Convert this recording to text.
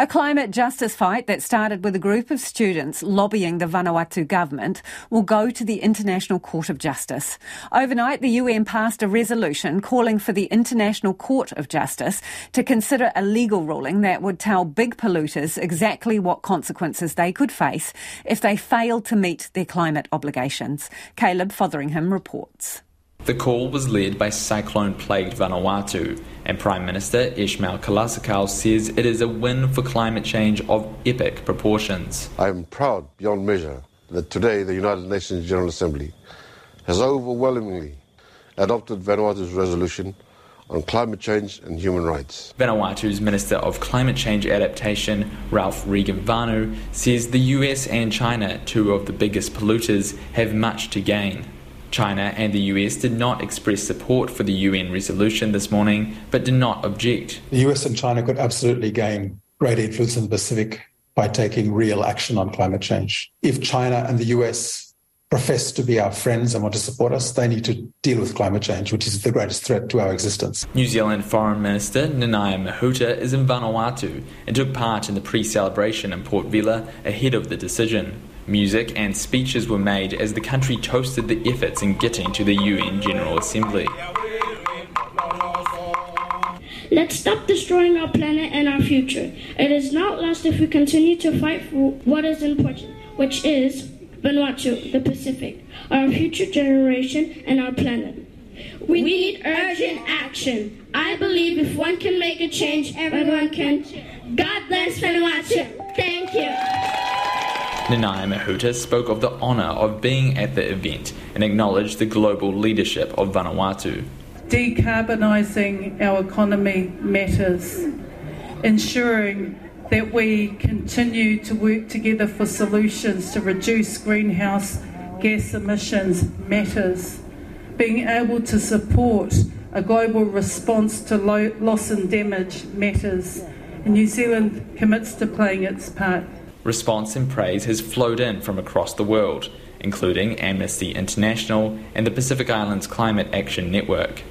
A climate justice fight that started with a group of students lobbying the Vanuatu government will go to the International Court of Justice. Overnight, the UN passed a resolution calling for the International Court of Justice to consider a legal ruling that would tell big polluters exactly what consequences they could face if they failed to meet their climate obligations. Caleb Fotheringham reports. The call was led by cyclone plagued Vanuatu, and Prime Minister Ishmael Kalsakau says it is a win for climate change of epic proportions. I am proud beyond measure that today the United Nations General Assembly has overwhelmingly adopted Vanuatu's resolution on climate change and human rights. Vanuatu's Minister of Climate Change Adaptation, Ralph Regenvanu, says the US and China, two of the biggest polluters, have much to gain. China and the US did not express support for the UN resolution this morning, but did not object. The US and China could absolutely gain great influence in the Pacific by taking real action on climate change. If China and the US profess to be our friends and want to support us, they need to deal with climate change, which is the greatest threat to our existence. New Zealand Foreign Minister Nanaia Mahuta is in Vanuatu and took part in the pre celebration in Port Vila ahead of the decision. Music and speeches were made as the country toasted the efforts in getting to the UN General Assembly. Let's stop destroying our planet and our future. It is not lost if we continue to fight for what is important, which is Vanuatu, the Pacific, our future generation, and our planet. We need urgent action. I believe if one can make a change, everyone can. God bless Vanuatu. Thank you. Nanaia Mahuta spoke of the honour of being at the event and acknowledged the global leadership of Vanuatu. Decarbonising our economy matters, ensuring that we continue to work together for solutions to reduce greenhouse gas emissions matters. Being able to support a global response to loss and damage matters, and New Zealand commits to playing its part. Response and praise has flowed in from across the world, including Amnesty International and the Pacific Islands Climate Action Network.